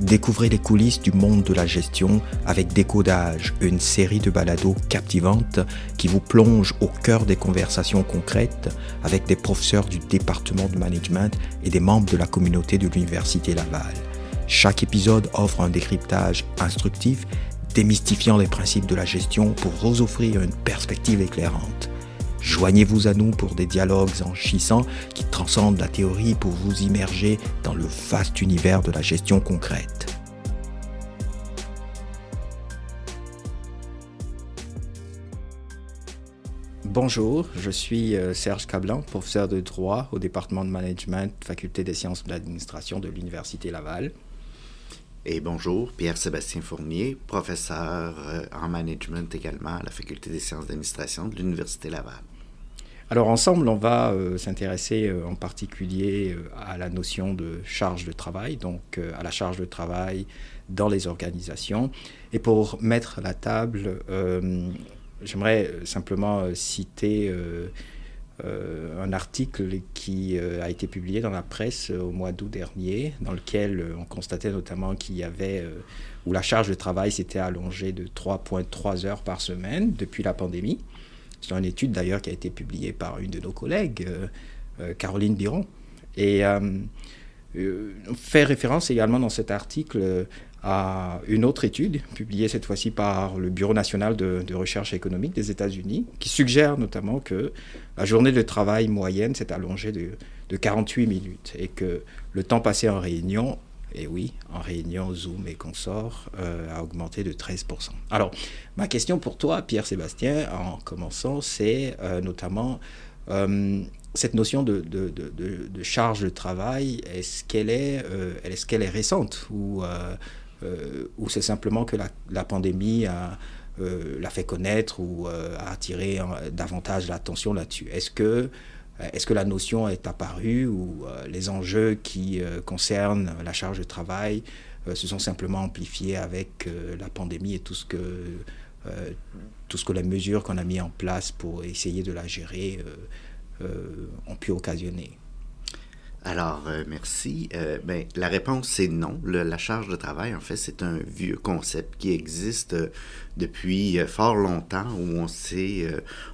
Découvrez les coulisses du monde de la gestion avec Décodage, une série de balados captivantes qui vous plonge au cœur des conversations concrètes avec des professeurs du département de management et des membres de la communauté de l'Université Laval. Chaque épisode offre un décryptage instructif, démystifiant les principes de la gestion pour vous offrir une perspective éclairante. Joignez-vous à nous pour des dialogues enrichissants qui transcendent la théorie pour vous immerger dans le vaste univers de la gestion concrète. Bonjour, je suis euh, Serge Cablan, professeur de droit au département de management, faculté des sciences de l'administration de l'Université Laval. Et bonjour, Pierre-Sébastien Fournier, professeur euh, en management également à la faculté des sciences d'administration de l'Université Laval. Alors ensemble, on va euh, s'intéresser euh, en particulier euh, à la notion de charge de travail, donc à la charge de travail dans les organisations. Et pour mettre la table, j'aimerais simplement citer un article qui a été publié dans la presse au mois d'août dernier, dans lequel on constatait notamment qu'il y avait, où la charge de travail s'était allongée de 3,3 heures par semaine depuis la pandémie. C'est une étude d'ailleurs qui a été publiée par une de nos collègues, euh, euh, Caroline Biron. Et euh, on fait référence également dans cet article à une autre étude, publiée cette fois-ci par le Bureau national de, recherche économique des États-Unis, qui suggère notamment que la journée de travail moyenne s'est allongée de, de, 48 minutes et que le temps passé en réunion et oui, en réunion, Zoom et consorts, euh, a augmenté de 13%. Alors, ma question pour toi, Pierre-Sébastien, en commençant, c'est euh, notamment euh, cette notion de, charge de travail, est-ce qu'elle est, est, qu'elle est récente ou, ou c'est simplement que la, pandémie a, l'a fait connaître ou a attiré davantage l'attention là-dessus? Est-ce que est-ce que la notion est apparue ou euh, les enjeux qui euh, concernent la charge de travail se sont simplement amplifiés avec la pandémie et tout ce que, tout ce que les mesures qu'on a mis en place pour essayer de la gérer ont pu occasionner? Alors, euh, merci. Euh, ben, la réponse, c'est non. la charge de travail, en fait, c'est un vieux concept qui existe euh, depuis fort longtemps où on sait,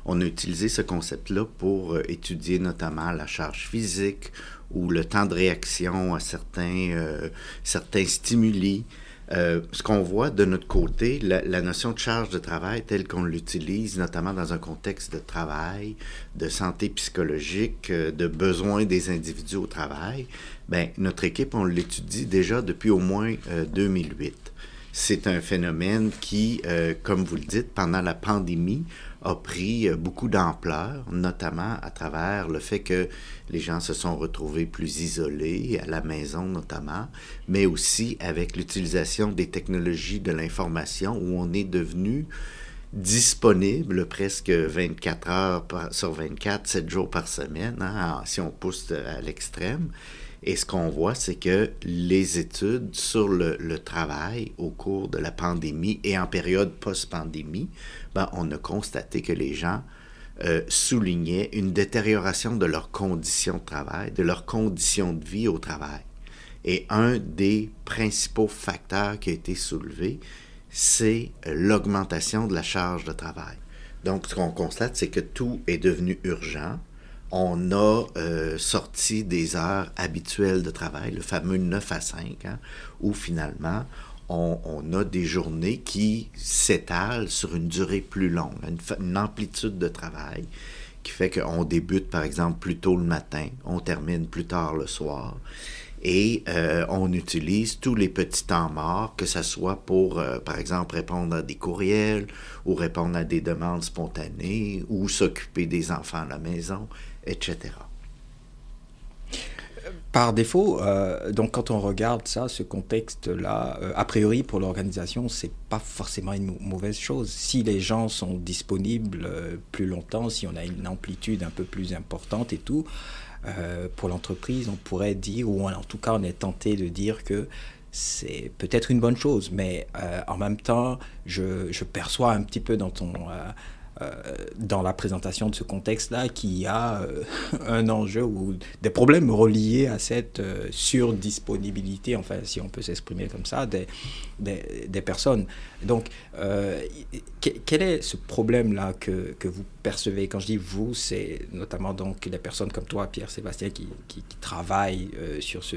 on a utilisé ce concept-là pour étudier notamment la charge physique ou le temps de réaction à certains, certains stimuli. Euh, ce qu'on voit de notre côté, la, notion de charge de travail telle qu'on l'utilise, notamment dans un contexte de travail, de santé psychologique, euh, de besoins des individus au travail, ben, notre équipe, on l'étudie déjà depuis au moins 2008. Euh, C'est un phénomène qui, comme vous le dites, pendant la pandémie, a pris euh, beaucoup d'ampleur, notamment à travers le fait que les gens se sont retrouvés plus isolés, à la maison notamment, mais aussi avec l'utilisation des technologies de l'information où on est devenu disponible presque 24 heures sur 24, 7 jours par semaine, hein, si on pousse à l'extrême. Et ce qu'on voit, c'est que les études sur le, travail au cours de la pandémie et en période post-pandémie, ben, on a constaté que les gens euh, soulignaient une détérioration de leurs conditions de travail, de leurs conditions de vie au travail. Et un des principaux facteurs qui a été soulevé, c'est l'augmentation de la charge de travail. Donc, ce qu'on constate, c'est que tout est devenu urgent on a euh, sorti des heures habituelles de travail, le fameux 9 à 5, hein, où finalement on, a des journées qui s'étalent sur une durée plus longue, une, amplitude de travail qui fait qu'on débute par exemple plus tôt le matin, on termine plus tard le soir. Et euh, on utilise tous les petits temps morts, que ce soit pour, euh, par exemple, répondre à des courriels ou répondre à des demandes spontanées ou s'occuper des enfants à la maison, etc. Par défaut, euh, donc quand on regarde ça, ce contexte-là, a priori pour l'organisation, c'est pas forcément une mauvaise chose. Si les gens sont disponibles plus longtemps, si on a une amplitude un peu plus importante et tout, pour l'entreprise, on pourrait dire, ou en tout cas on est tenté de dire que c'est peut-être une bonne chose, mais en même temps, je, perçois un petit peu dans ton dans la présentation de ce contexte-là qu'il y a un enjeu ou des problèmes reliés à cette surdisponibilité, enfin si on peut s'exprimer comme ça, des, des, des personnes. Donc, quel est ce problème-là que, que, vous percevez? Quand je dis vous, c'est notamment donc les personnes comme toi, Pierre-Sébastien, qui, qui, travaillent sur ce,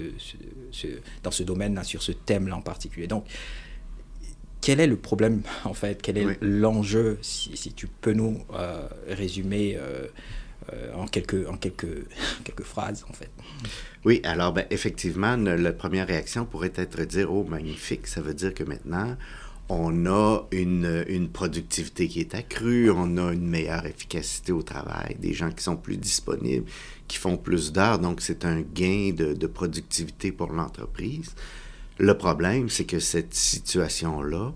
ce, dans ce domaine-là, sur ce thème-là en particulier. Donc, quel est le problème en fait? Quel est l'enjeu si, si, tu peux nous euh, résumer euh, euh, en, quelques, en quelques, quelques phrases en fait? Oui, alors ben, effectivement, la première réaction pourrait être de dire Oh, magnifique, ça veut dire que maintenant, on a une, une, productivité qui est accrue, on a une meilleure efficacité au travail, des gens qui sont plus disponibles, qui font plus d'heures, donc c'est un gain de, de productivité pour l'entreprise. Le problème, c'est que cette situation-là,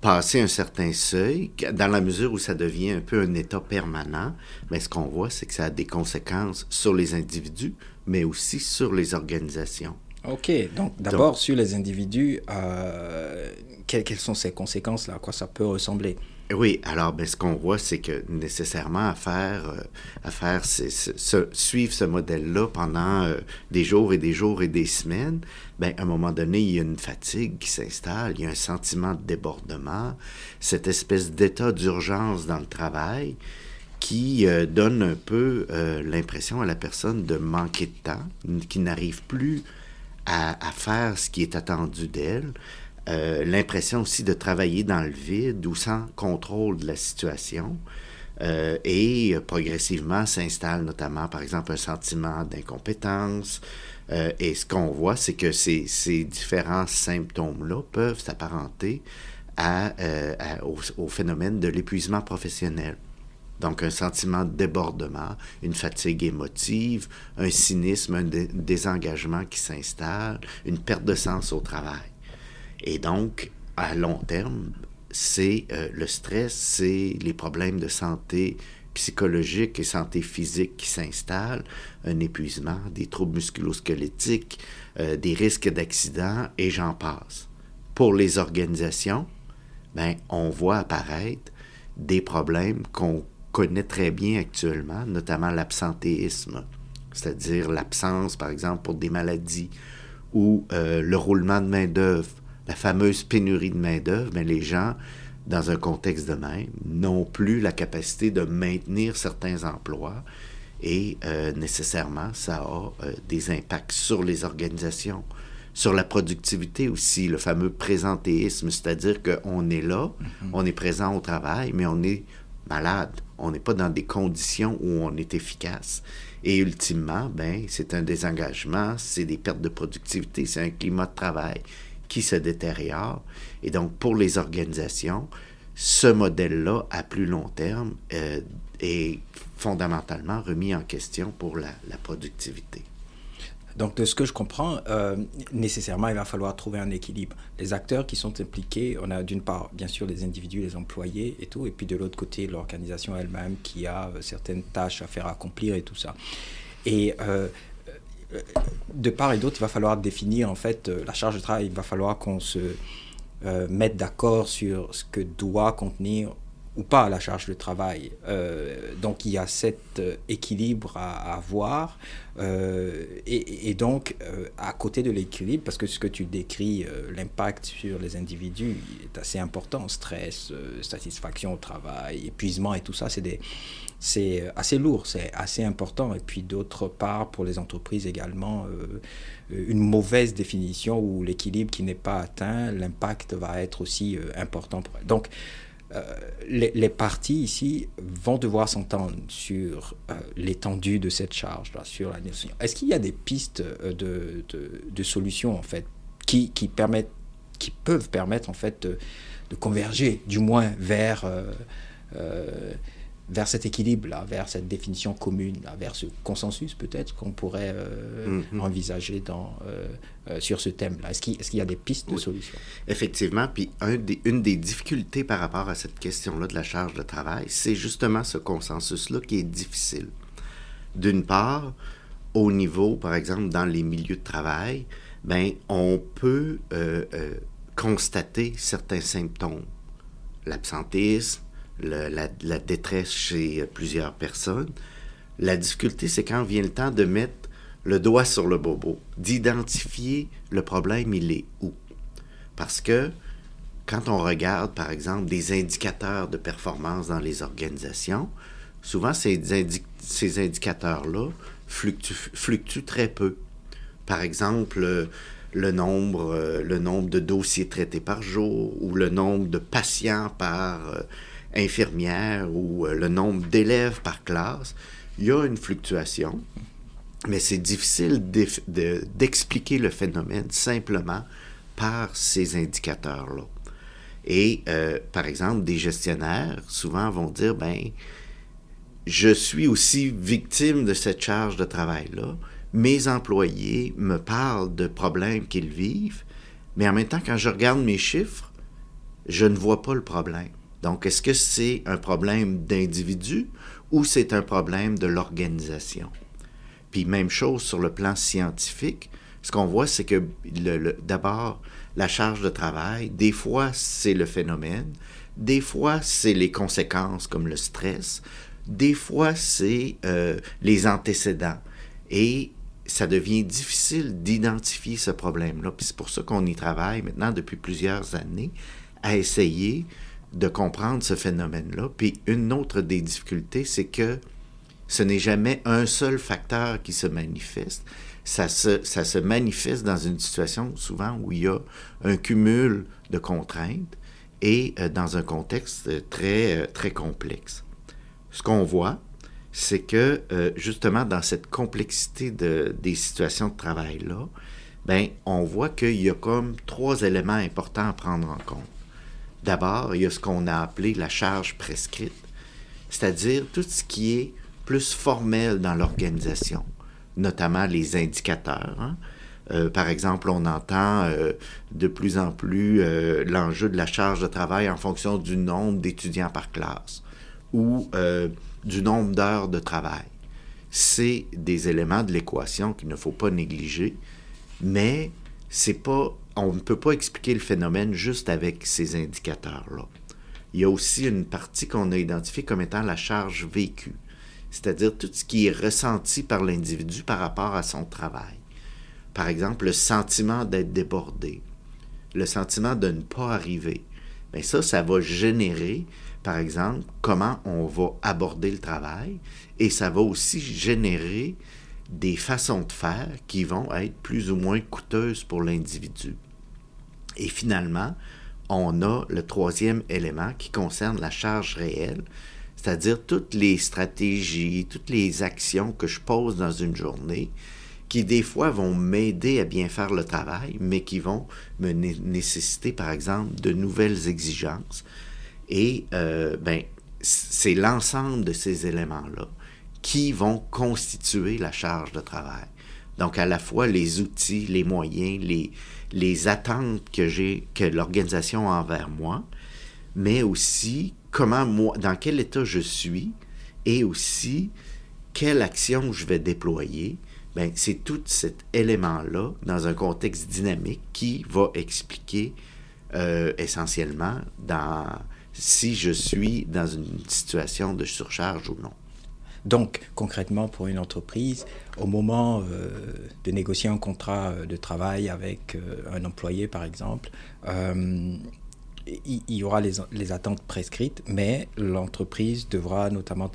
passer un certain seuil, dans la mesure où ça devient un peu un état permanent, mais ce qu'on voit, c'est que ça a des conséquences sur les individus, mais aussi sur les organisations. OK. Donc, d'abord, sur les individus, euh, quelles, quelles, sont ces conséquences-là? À quoi ça peut ressembler? Oui, alors ben, ce qu'on voit, c'est que nécessairement à faire, euh, à faire suivre ce modèle-là pendant euh, des jours et des jours et des semaines, ben, à un moment donné, il y a une fatigue qui s'installe, il y a un sentiment de débordement, cette espèce d'état d'urgence dans le travail qui euh, donne un peu l'impression à la personne de manquer de temps, qui n'arrive plus à, à, faire ce qui est attendu d'elle, euh, l'impression aussi de travailler dans le vide ou sans contrôle de la situation. Euh, et progressivement s'installe notamment, par exemple, un sentiment d'incompétence. Euh, et ce qu'on voit, c'est que ces, ces différents symptômes-là peuvent s'apparenter à, au, phénomène de l'épuisement professionnel. Donc un sentiment de débordement, une fatigue émotive, un cynisme, un désengagement qui s'installe, une perte de sens au travail. Et donc, à long terme, c'est euh, le stress, c'est les problèmes de santé psychologique et santé physique qui s'installent, un épuisement, des troubles musculosquelettiques, euh, des risques d'accident, et j'en passe. Pour les organisations, ben, on voit apparaître des problèmes qu'on connaît très bien actuellement, notamment l'absentéisme, c'est-à-dire l'absence, par exemple, pour des maladies, ou euh, le roulement de main-d'œuvre la fameuse pénurie de main-d'œuvre, mais les gens, dans un contexte de même, n'ont plus la capacité de maintenir certains emplois et euh, nécessairement, ça a euh, des impacts sur les organisations, sur la productivité aussi, le fameux présentéisme, c'est-à-dire qu'on est là, mm-hmm. on est présent au travail, mais on est malade, on n'est pas dans des conditions où on est efficace. Et ultimement, ben, c'est un désengagement, c'est des pertes de productivité, c'est un climat de travail qui se détériore. Et donc, pour les organisations, ce modèle-là, à plus long terme, euh, est fondamentalement remis en question pour la, productivité. Donc, de ce que je comprends, euh, nécessairement, il va falloir trouver un équilibre. Les acteurs qui sont impliqués, on a d'une part, bien sûr, les individus, les employés et tout, et puis de l'autre côté, l'organisation elle-même qui a euh, certaines tâches à faire accomplir et tout ça. Et de part et d'autre, il va falloir définir en fait euh, la charge de travail. Il va falloir qu'on se euh, mette d'accord sur ce que doit contenir ou pas la charge de travail. Euh, donc il y a cet équilibre à, avoir. et, donc, à côté de l'équilibre, parce que ce que tu décris, l'impact sur les individus est assez important. Stress, satisfaction au travail, épuisement et tout ça, c'est c'est assez lourd, c'est assez important. Et puis d'autre part, pour les entreprises également, euh, une mauvaise définition ou l'équilibre qui n'est pas atteint, l'impact va être aussi euh, important. Pour Donc, euh, les, les, parties ici vont devoir s'entendre sur l'étendue de cette charge-là, sur la. Est-ce qu'il y a des pistes de, de, solutions, en fait, qui, qui, permettent, qui peuvent permettre, en fait, de converger, du moins, vers vers cet équilibre-là, vers cette définition commune, vers ce consensus peut-être qu'on pourrait euh, mm-hmm. envisager dans, euh, euh, sur ce thème-là. Est-ce qu'il est y a des pistes de solutions? Effectivement, puis un des, une des difficultés par rapport à cette question-là de la charge de travail, c'est justement ce consensus-là qui est difficile. D'une part, au niveau, par exemple, dans les milieux de travail, ben, on peut constater certains symptômes. L'absentéisme, la, détresse chez plusieurs personnes. La difficulté, c'est quand vient le temps de mettre le doigt sur le bobo, d'identifier le problème, il est où. Parce que quand on regarde, par exemple, des indicateurs de performance dans les organisations, souvent ces, ces indicateurs-là fluctuent, très peu. Par exemple, le nombre, euh, le nombre de dossiers traités par jour ou le nombre de patients par euh, infirmière ou euh, le nombre d'élèves par classe, il y a une fluctuation, mais c'est difficile d'expliquer le phénomène simplement par ces indicateurs-là. Et par exemple, des gestionnaires souvent vont dire, ben, je suis aussi victime de cette charge de travail-là. Mes employés me parlent de problèmes qu'ils vivent, mais en même temps, quand je regarde mes chiffres, je ne vois pas le problème. Donc, est-ce que c'est un problème d'individu ou c'est un problème de l'organisation? Puis même chose sur le plan scientifique, ce qu'on voit, c'est que d'abord, la charge de travail, des fois, c'est le phénomène, des fois, c'est les conséquences comme le stress, des fois, c'est euh, les antécédents. Et ça devient difficile d'identifier ce problème-là. Puis c'est pour ça qu'on y travaille maintenant depuis plusieurs années à essayer de comprendre ce phénomène-là. Puis une autre des difficultés, c'est que ce n'est jamais un seul facteur qui se manifeste. Ça se, ça se manifeste dans une situation souvent où il y a un cumul de contraintes et euh, dans un contexte très, euh, très complexe ce qu'on voit, c'est que euh, justement dans cette complexité de, des situations de travail-là, ben, on voit qu'il y a comme trois éléments importants à prendre en compte. D'abord, il y a ce qu'on a appelé la charge prescrite, c'est-à-dire tout ce qui est plus formel dans l'organisation, notamment les indicateurs. Hein. Euh, par exemple, on entend euh, de plus en plus l'enjeu de la charge de travail en fonction du nombre d'étudiants par classe ou euh, du nombre d'heures de travail. C'est des éléments de l'équation qu'il ne faut pas négliger, mais c'est pas, on ne peut pas expliquer le phénomène juste avec ces indicateurs-là. Il y a aussi une partie qu'on a identifiée comme étant la charge vécue, c'est-à-dire tout ce qui est ressenti par l'individu par rapport à son travail. Par exemple, le sentiment d'être débordé, le sentiment de ne pas arriver. Bien ça, ça va générer par exemple, comment on va aborder le travail et ça va aussi générer des façons de faire qui vont être plus ou moins coûteuses pour l'individu. Et finalement, on a le troisième élément qui concerne la charge réelle, c'est-à-dire toutes les stratégies, toutes les actions que je pose dans une journée qui des fois vont m'aider à bien faire le travail, mais qui vont me nécessiter, par exemple, de nouvelles exigences, et euh, ben, c'est l'ensemble de ces éléments-là qui vont constituer la charge de travail. Donc, à la fois les outils, les moyens, les, attentes que j'ai, que l'organisation a envers moi, mais aussi comment moi, dans quel état je suis et aussi quelle action je vais déployer. Ben, c'est tout cet élément-là, dans un contexte dynamique, qui va expliquer euh, essentiellement si je suis dans une situation de surcharge ou non. Donc, concrètement, pour une entreprise, au moment euh, de négocier un contrat de travail avec euh, un employé, par exemple, euh, il, y aura les, attentes prescrites, mais l'entreprise devra notamment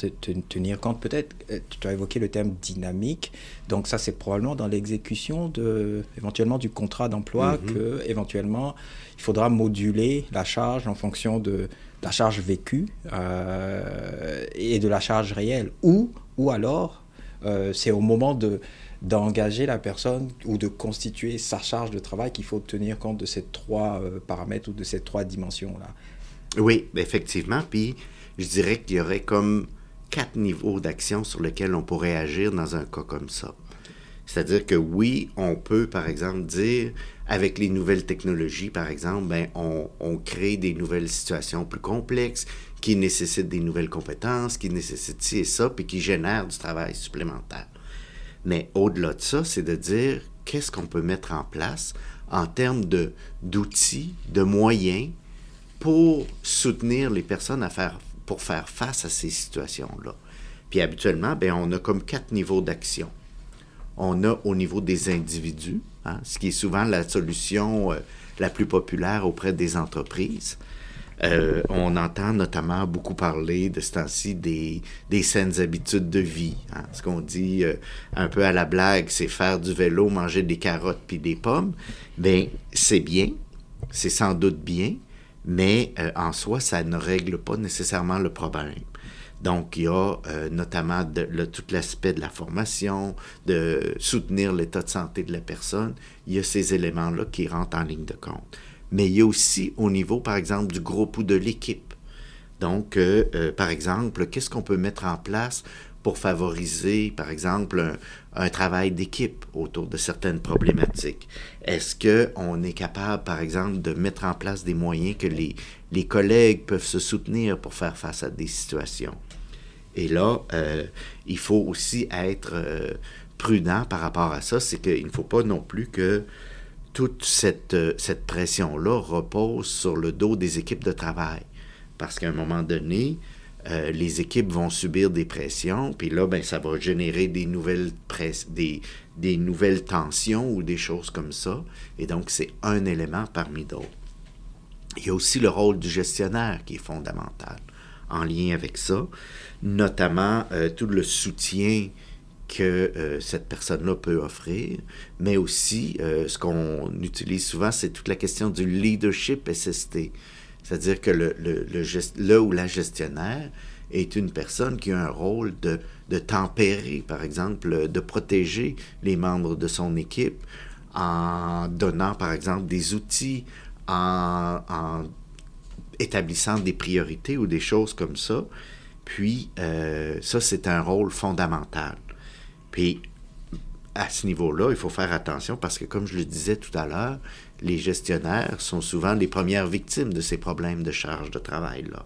tenir compte, peut-être, tu as évoqué le terme dynamique, donc ça c'est probablement dans l'exécution de, éventuellement du contrat d'emploi mm-hmm. que éventuellement il faudra moduler la charge en fonction de la charge vécue euh, et de la charge réelle. Ou, ou alors, euh, c'est au moment de, d'engager la personne ou de constituer sa charge de travail qu'il faut tenir compte de ces trois euh, paramètres ou de ces trois dimensions-là. Oui, effectivement. Puis je dirais qu'il y aurait comme quatre niveaux d'action sur lesquels on pourrait agir dans un cas comme ça. C'est-à-dire que oui, on peut, par exemple, dire, avec les nouvelles technologies, par exemple, ben, on, on, crée des nouvelles situations plus complexes qui nécessitent des nouvelles compétences, qui nécessitent ci et ça, puis qui génèrent du travail supplémentaire. Mais au-delà de ça, c'est de dire qu'est-ce qu'on peut mettre en place en termes d'outils, de moyens pour soutenir les personnes à faire pour faire face à ces situations-là. Puis habituellement, ben, on a comme quatre niveaux d'action. On a au niveau des individus, hein, ce qui est souvent la solution euh, la plus populaire auprès des entreprises. Euh, on entend notamment beaucoup parler de ce temps-ci des, des saines habitudes de vie. Hein. Ce qu'on dit euh, un peu à la blague, c'est faire du vélo, manger des carottes puis des pommes. Bien, c'est bien, c'est sans doute bien, mais euh, en soi, ça ne règle pas nécessairement le problème. Donc, il y a notamment tout l'aspect de la formation, de soutenir l'état de santé de la personne. Il y a ces éléments-là qui rentrent en ligne de compte mais il y a aussi au niveau, par exemple, du groupe ou de l'équipe. Donc, euh, euh, par exemple, qu'est-ce qu'on peut mettre en place pour favoriser, par exemple, un, travail d'équipe autour de certaines problématiques? Est-ce qu'on est capable, par exemple, de mettre en place des moyens que les, les collègues peuvent se soutenir pour faire face à des situations? Et là, euh, il faut aussi être prudent par rapport à ça, c'est qu'il ne faut pas non plus que toute cette, euh, cette pression-là repose sur le dos des équipes de travail. Parce qu'à un moment donné, euh, les équipes vont subir des pressions, puis là, ben, ça va générer des nouvelles, des, des nouvelles tensions ou des choses comme ça. Et donc, c'est un élément parmi d'autres. Il y a aussi le rôle du gestionnaire qui est fondamental en lien avec ça, notamment euh, tout le soutien que euh, cette personne-là peut offrir, mais aussi euh, ce qu'on utilise souvent, c'est toute la question du leadership SST. C'est-à-dire que le, le, le, ou la gestionnaire est une personne qui a un rôle de, de, tempérer, par exemple, de protéger les membres de son équipe en donnant, par exemple, des outils, en, en établissant des priorités ou des choses comme ça. Puis, euh, ça, c'est un rôle fondamental. Puis, à ce niveau-là, il faut faire attention parce que, comme je le disais tout à l'heure, les gestionnaires sont souvent les premières victimes de ces problèmes de charge de travail-là.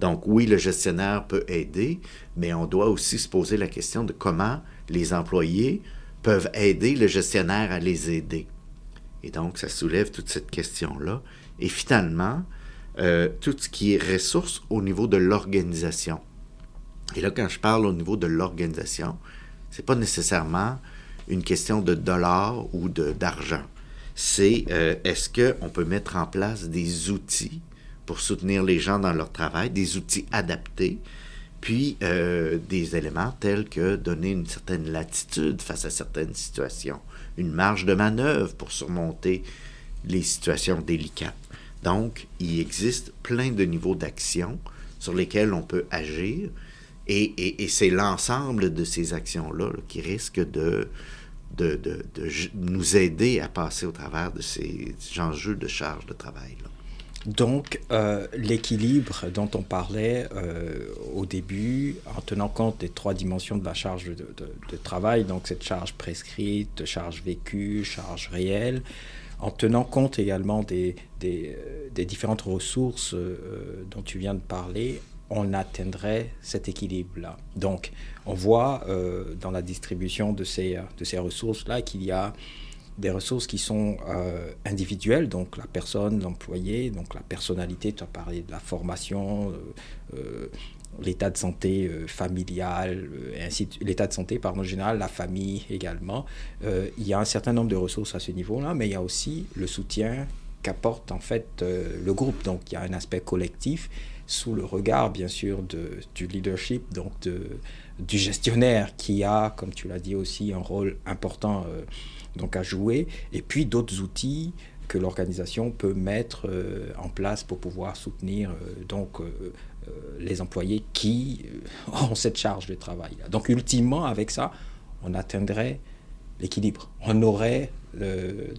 Donc, oui, le gestionnaire peut aider, mais on doit aussi se poser la question de comment les employés peuvent aider le gestionnaire à les aider. Et donc, ça soulève toute cette question-là. Et finalement, euh, tout ce qui est ressources au niveau de l'organisation. Et là, quand je parle au niveau de l'organisation, c'est pas nécessairement une question de dollars ou d'argent. C'est euh, est-ce qu'on peut mettre en place des outils pour soutenir les gens dans leur travail, des outils adaptés, puis euh, des éléments tels que donner une certaine latitude face à certaines situations, une marge de manœuvre pour surmonter les situations délicates. Donc, il existe plein de niveaux d'action sur lesquels on peut agir et, c'est l'ensemble de ces actions-là qui risquent de, de, nous aider à passer au travers de ces enjeux de charge de travail. Donc, euh, l'équilibre dont on parlait euh, au début, en tenant compte des trois dimensions de la charge de, travail, donc cette charge prescrite, charge vécue, charge réelle, en tenant compte également des, des, euh, différentes ressources dont tu viens de parler, on atteindrait cet équilibre-là. Donc, on voit euh, dans la distribution de ces, de ces ressources-là qu'il y a des ressources qui sont euh, individuelles, donc la personne, l'employé, donc la personnalité, tu as parlé de la formation, euh, l'état de santé familial, l'état de santé pardon, général, la famille également. il y a un certain nombre de ressources à ce niveau-là, mais il y a aussi le soutien qu'apporte en fait le groupe. Donc il y a un aspect collectif sous le regard, bien sûr, de, du leadership, donc de, du gestionnaire qui a, comme tu l'as dit aussi, un rôle important euh, donc à jouer, et puis d'autres outils que l'organisation peut mettre euh, en place pour pouvoir soutenir euh, donc les employés qui ont cette charge de travail. Donc ultimement, avec ça, on atteindrait l'équilibre. On aurait,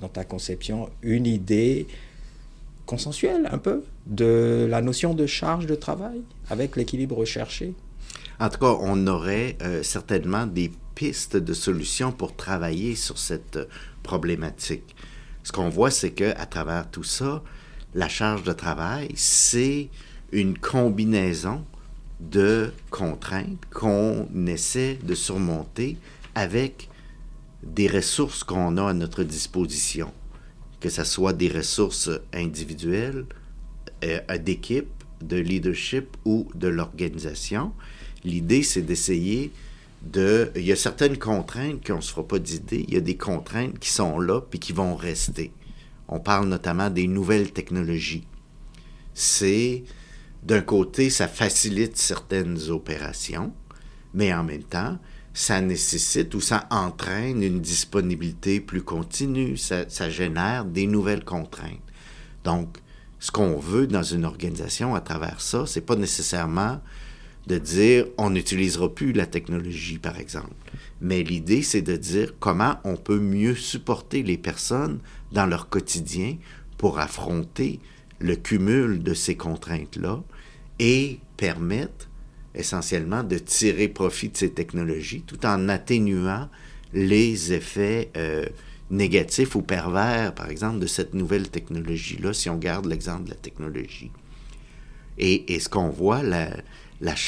dans ta conception, une idée consensuel un peu de la notion de charge de travail avec l'équilibre recherché En tout cas, on aurait euh, certainement des pistes de solutions pour travailler sur cette euh, problématique. Ce qu'on voit, c'est que à travers tout ça, la charge de travail, c'est une combinaison de contraintes qu'on essaie de surmonter avec des ressources qu'on a à notre disposition que ce soit des ressources individuelles, euh, d'équipe de leadership ou de l'organisation. L'idée, c'est d'essayer de... Il y a certaines contraintes qu'on ne se fera pas d'idée. Il y a des contraintes qui sont là puis qui vont rester. On parle notamment des nouvelles technologies. C'est, d'un côté, ça facilite certaines opérations, mais en même temps, ça nécessite ou ça entraîne une disponibilité plus continue, ça, génère des nouvelles contraintes. Donc, ce qu'on veut dans une organisation à travers ça, c'est pas nécessairement de dire on n'utilisera plus la technologie, par exemple. Mais l'idée, c'est de dire comment on peut mieux supporter les personnes dans leur quotidien pour affronter le cumul de ces contraintes-là et permettre essentiellement de tirer profit de ces technologies tout en atténuant les effets euh, négatifs ou pervers, par exemple, de cette nouvelle technologie-là, si on garde l'exemple de la technologie. Et, et ce qu'on voit,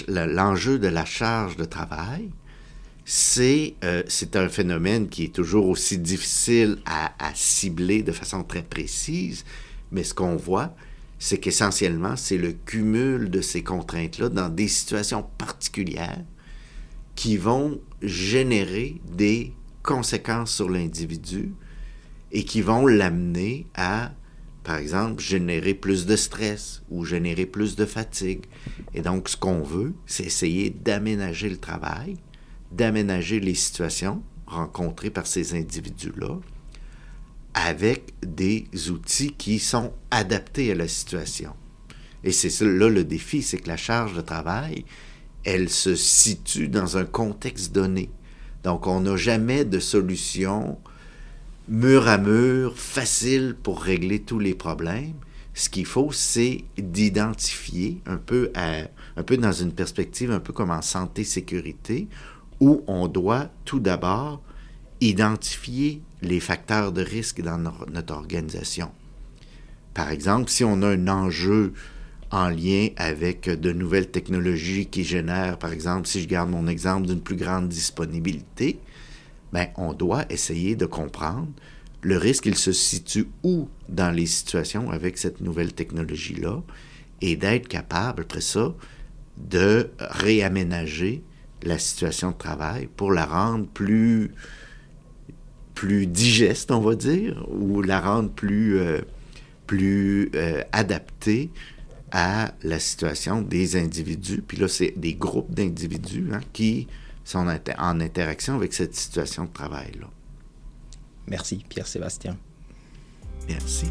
l'enjeu de la charge de travail, c'est euh, un phénomène qui est toujours aussi difficile à cibler de façon très précise, mais ce qu'on voit, c'est qu'essentiellement, c'est le cumul de ces contraintes-là dans des situations particulières qui vont générer des conséquences sur l'individu et qui vont l'amener à, par exemple, générer plus de stress ou générer plus de fatigue. Et donc, ce qu'on veut, c'est essayer d'aménager le travail, d'aménager les situations rencontrées par ces individus-là avec des outils qui sont adaptés à la situation. Et c'est là le défi, c'est que la charge de travail, elle se situe dans un contexte donné. Donc, on n'a jamais de solution mur à mur, facile pour régler tous les problèmes. Ce qu'il faut, c'est d'identifier un peu, un peu dans une perspective un peu comme en santé-sécurité, où on doit tout d'abord identifier les facteurs de risque dans notre organisation. Par exemple, si on a un enjeu en lien avec de nouvelles technologies qui génèrent, par exemple, si je garde mon exemple d'une plus grande disponibilité, ben, on doit essayer de comprendre le risque, il se situe où dans les situations avec cette nouvelle technologie-là, et d'être capable, après ça, de réaménager la situation de travail pour la rendre plus plus digeste, on va dire, ou la rendre plus, euh, plus euh, adaptée à la situation des individus. Puis là, c'est des groupes d'individus hein, qui sont en interaction avec cette situation de travail-là. Merci, Pierre-Sébastien. Merci.